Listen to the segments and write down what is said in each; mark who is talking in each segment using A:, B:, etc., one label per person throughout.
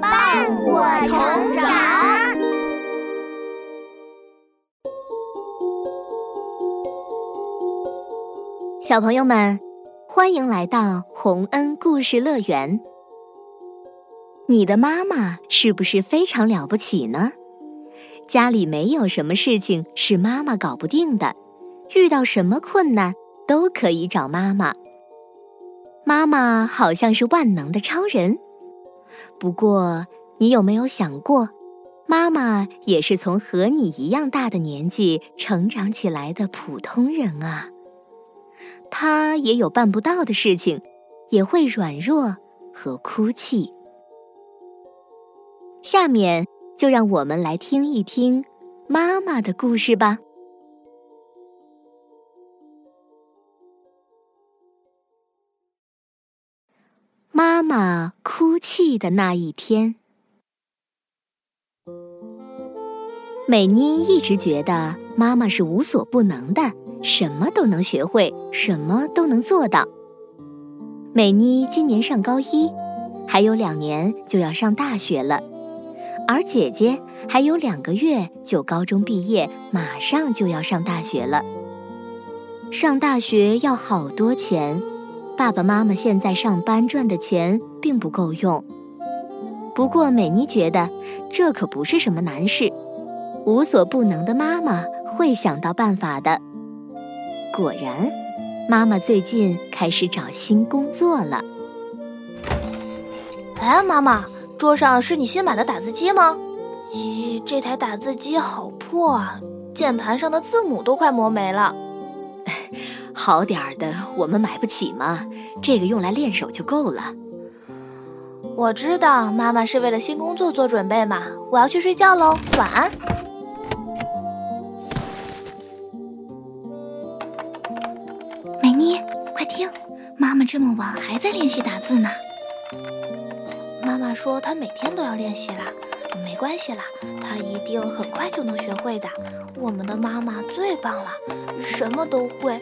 A: 伴我成长。
B: 小朋友们，欢迎来到洪恩故事乐园。你的妈妈是不是非常了不起呢？家里没有什么事情是妈妈搞不定的，遇到什么困难都可以找妈妈。妈妈好像是万能的超人。不过，你有没有想过，妈妈也是从和你一样大的年纪成长起来的普通人啊？她也有办不到的事情，也会软弱和哭泣。下面就让我们来听一听妈妈的故事吧。妈妈哭泣的那一天，美妮一直觉得妈妈是无所不能的，什么都能学会，什么都能做到。美妮今年上高一，还有两年就要上大学了，而姐姐还有两个月就高中毕业，马上就要上大学了。上大学要好多钱。爸爸妈妈现在上班赚的钱并不够用，不过美妮觉得这可不是什么难事，无所不能的妈妈会想到办法的。果然，妈妈最近开始找新工作了。
C: 哎，妈妈，桌上是你新买的打字机吗？咦，这台打字机好破啊，键盘上的字母都快磨没了。
B: 好点儿的我们买不起嘛，这个用来练手就够了。
C: 我知道妈妈是为了新工作做准备嘛，我要去睡觉喽，晚安。
D: 美妮，快听，妈妈这么晚还在练习打字呢。
C: 妈妈说她每天都要练习啦，没关系啦，她一定很快就能学会的。我们的妈妈最棒了，什么都会。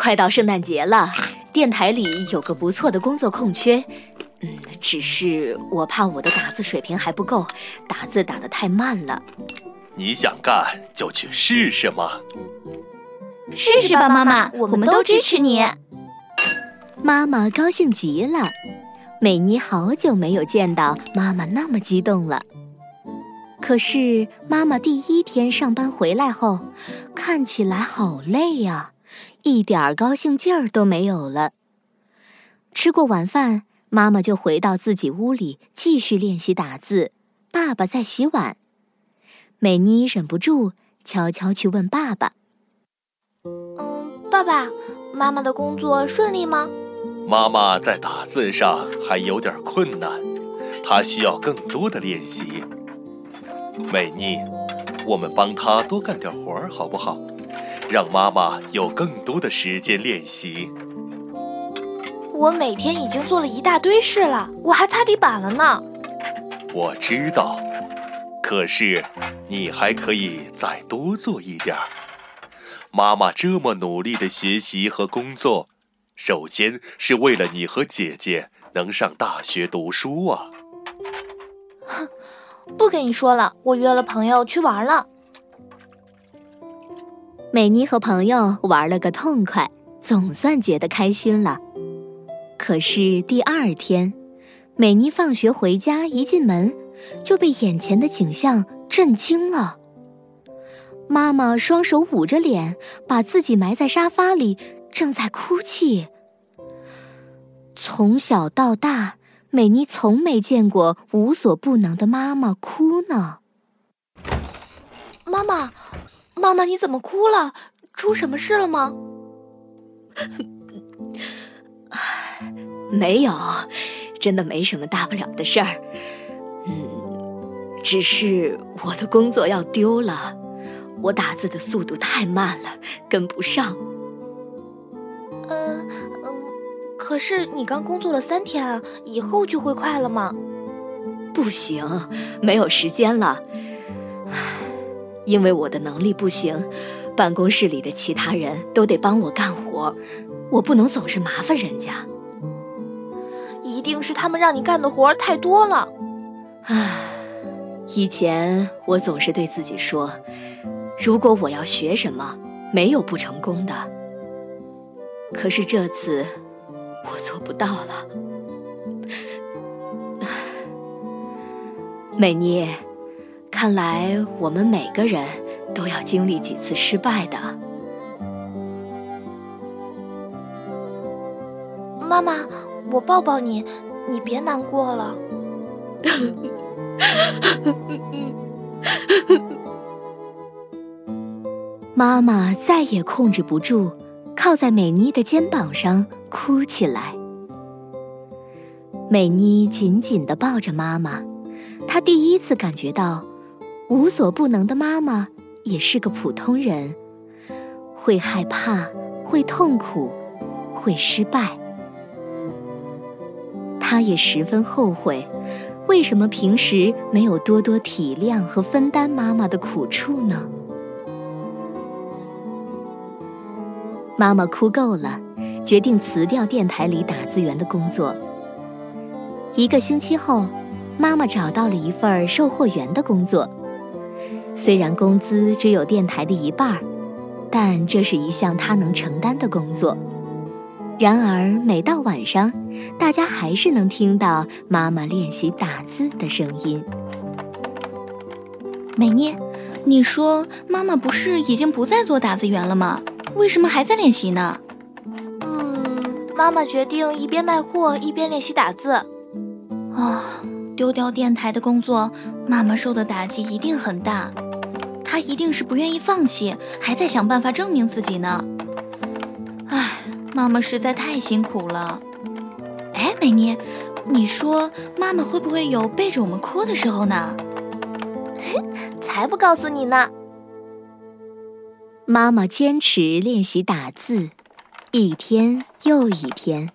B: 快到圣诞节了，电台里有个不错的工作空缺，嗯，只是我怕我的打字水平还不够，打字打得太慢了。
E: 你想干就去试试嘛。
D: 试试吧，妈妈，我们都支持你。
B: 妈妈高兴极了，美妮好久没有见到妈妈那么激动了。可是妈妈第一天上班回来后，看起来好累呀。一点儿高兴劲儿都没有了。吃过晚饭，妈妈就回到自己屋里继续练习打字。爸爸在洗碗，美妮忍不住悄悄去问爸爸：“
C: 嗯，爸爸，妈妈的工作顺利吗？”
E: 妈妈在打字上还有点困难，她需要更多的练习。美妮，我们帮她多干点活儿，好不好？让妈妈有更多的时间练习。
C: 我每天已经做了一大堆事了，我还擦地板了呢。
E: 我知道，可是你还可以再多做一点儿。妈妈这么努力的学习和工作，首先是为了你和姐姐能上大学读书啊。
C: 哼，不跟你说了，我约了朋友去玩了。
B: 美妮和朋友玩了个痛快，总算觉得开心了。可是第二天，美妮放学回家，一进门就被眼前的景象震惊了。妈妈双手捂着脸，把自己埋在沙发里，正在哭泣。从小到大，美妮从没见过无所不能的妈妈哭呢。
C: 妈妈。妈妈，你怎么哭了？出什么事了吗？
B: 没有，真的没什么大不了的事儿。嗯，只是我的工作要丢了，我打字的速度太慢了，跟不上。
C: 呃嗯，可是你刚工作了三天啊，以后就会快了吗？
B: 不行，没有时间了。因为我的能力不行，办公室里的其他人都得帮我干活，我不能总是麻烦人家。
C: 一定是他们让你干的活太多了。
B: 唉，以前我总是对自己说，如果我要学什么，没有不成功的。可是这次，我做不到了。美妮，看来我们每个人都要经历几次失败的。
C: 妈妈，我抱抱你，你别难过了。
B: 妈妈再也控制不住，靠在美妮的肩膀上哭起来。美妮紧紧的抱着妈妈，她第一次感觉到，无所不能的妈妈也是个普通人，会害怕，会痛苦，会失败。她也十分后悔。为什么平时没有多多体谅和分担妈妈的苦处呢？妈妈哭够了，决定辞掉电台里打字员的工作。一个星期后，妈妈找到了一份售货员的工作。虽然工资只有电台的一半，但这是一项他能承担的工作。然而，每到晚上，大家还是能听到妈妈练习打字的声音。
D: 美妮，你说妈妈不是已经不再做打字员了吗？为什么还在练习呢？
C: 嗯，妈妈决定一边卖货一边练习打字。
D: 啊，丢掉电台的工作，妈妈受的打击一定很大。她一定是不愿意放弃，还在想办法证明自己呢。唉妈妈实在太辛苦了。哎，美妮，你说妈妈会不会有背着我们哭的时候呢？
C: 才不告诉你呢。
B: 妈妈坚持练习打字，一天又一天。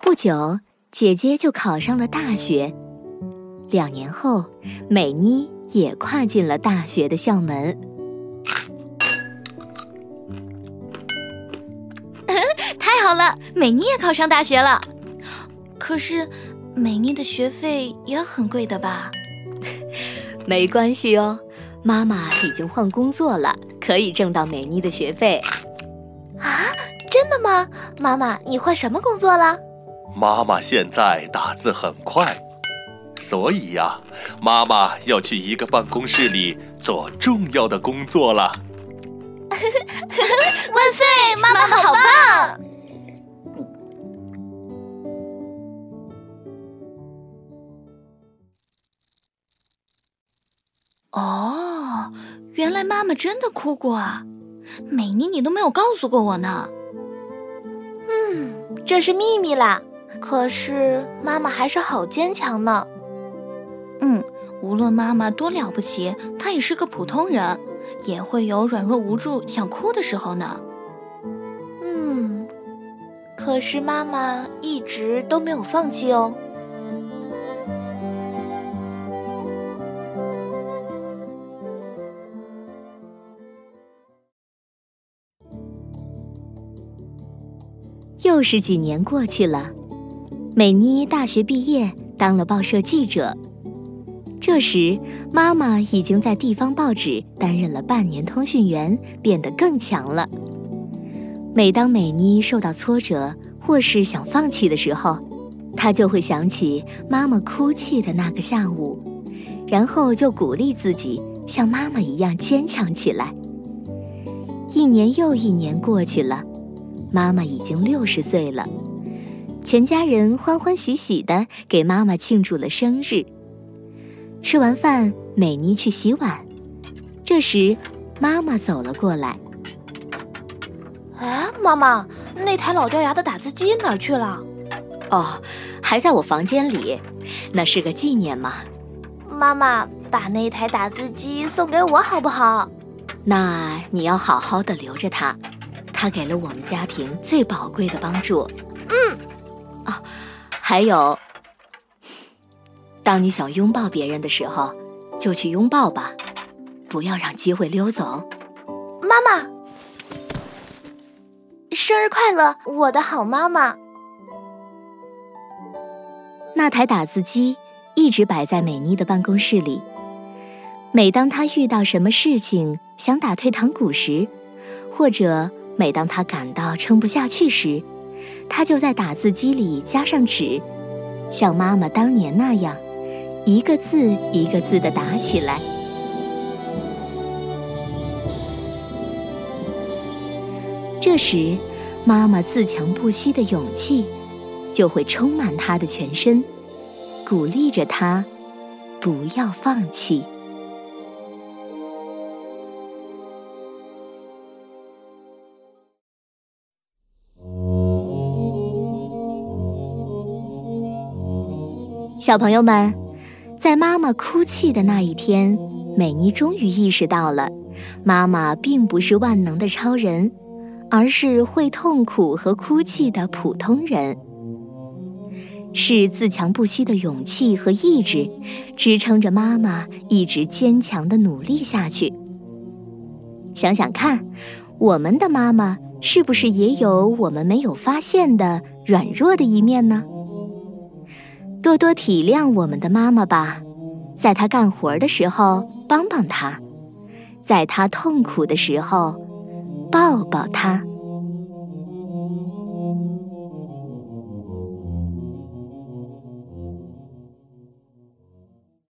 B: 不久，姐姐就考上了大学。两年后，美妮也跨进了大学的校门。
D: 太好了，美妮也考上大学了。可是，美妮的学费也很贵的吧？
B: 没关系哦，妈妈已经换工作了，可以挣到美妮的学费。
C: 啊，真的吗？妈妈，你换什么工作了？
E: 妈妈现在打字很快，所以呀，妈妈要去一个办公室里做重要的工作了。
C: 万岁，妈妈好棒！
D: 哦，原来妈妈真的哭过啊！美妮，你都没有告诉过我呢。
C: 嗯，这是秘密啦。可是妈妈还是好坚强呢。
D: 嗯，无论妈妈多了不起，她也是个普通人，也会有软弱无助、想哭的时候呢。
C: 嗯，可是妈妈一直都没有放弃哦。
B: 又是几年过去了，美妮大学毕业，当了报社记者。这时，妈妈已经在地方报纸担任了半年通讯员，变得更强了。每当美妮受到挫折或是想放弃的时候，她就会想起妈妈哭泣的那个下午，然后就鼓励自己像妈妈一样坚强起来。一年又一年过去了。妈妈已经六十岁了，全家人欢欢喜喜的给妈妈庆祝了生日。吃完饭，美妮去洗碗，这时妈妈走了过来。
C: 哎，妈妈，那台老掉牙的打字机哪儿去了？
B: 哦，还在我房间里，那是个纪念嘛。
C: 妈妈，把那台打字机送给我好不好？
B: 那你要好好的留着它。它给了我们家庭最宝贵的帮助。
C: 嗯。
B: 啊，还有，当你想拥抱别人的时候，就去拥抱吧，不要让机会溜走。
C: 妈妈，生日快乐，我的好妈妈。
B: 那台打字机一直摆在美妮的办公室里。每当她遇到什么事情想打退堂鼓时，或者每当她感到撑不下去时，她就在打字机里加上纸，像妈妈当年那样，一个字一个字的打起来。这时，妈妈自强不息的勇气。就会充满他的全身，鼓励着他不要放弃。小朋友们，在妈妈哭泣的那一天，美妮终于意识到了，妈妈并不是万能的超人，而是会痛苦和哭泣的普通人。是自强不息的勇气和意志，支撑着妈妈一直坚强的努力下去。想想看，我们的妈妈是不是也有我们没有发现的软弱的一面呢？多多体谅我们的妈妈吧，在她干活的时候帮帮她，在她痛苦的时候抱抱她。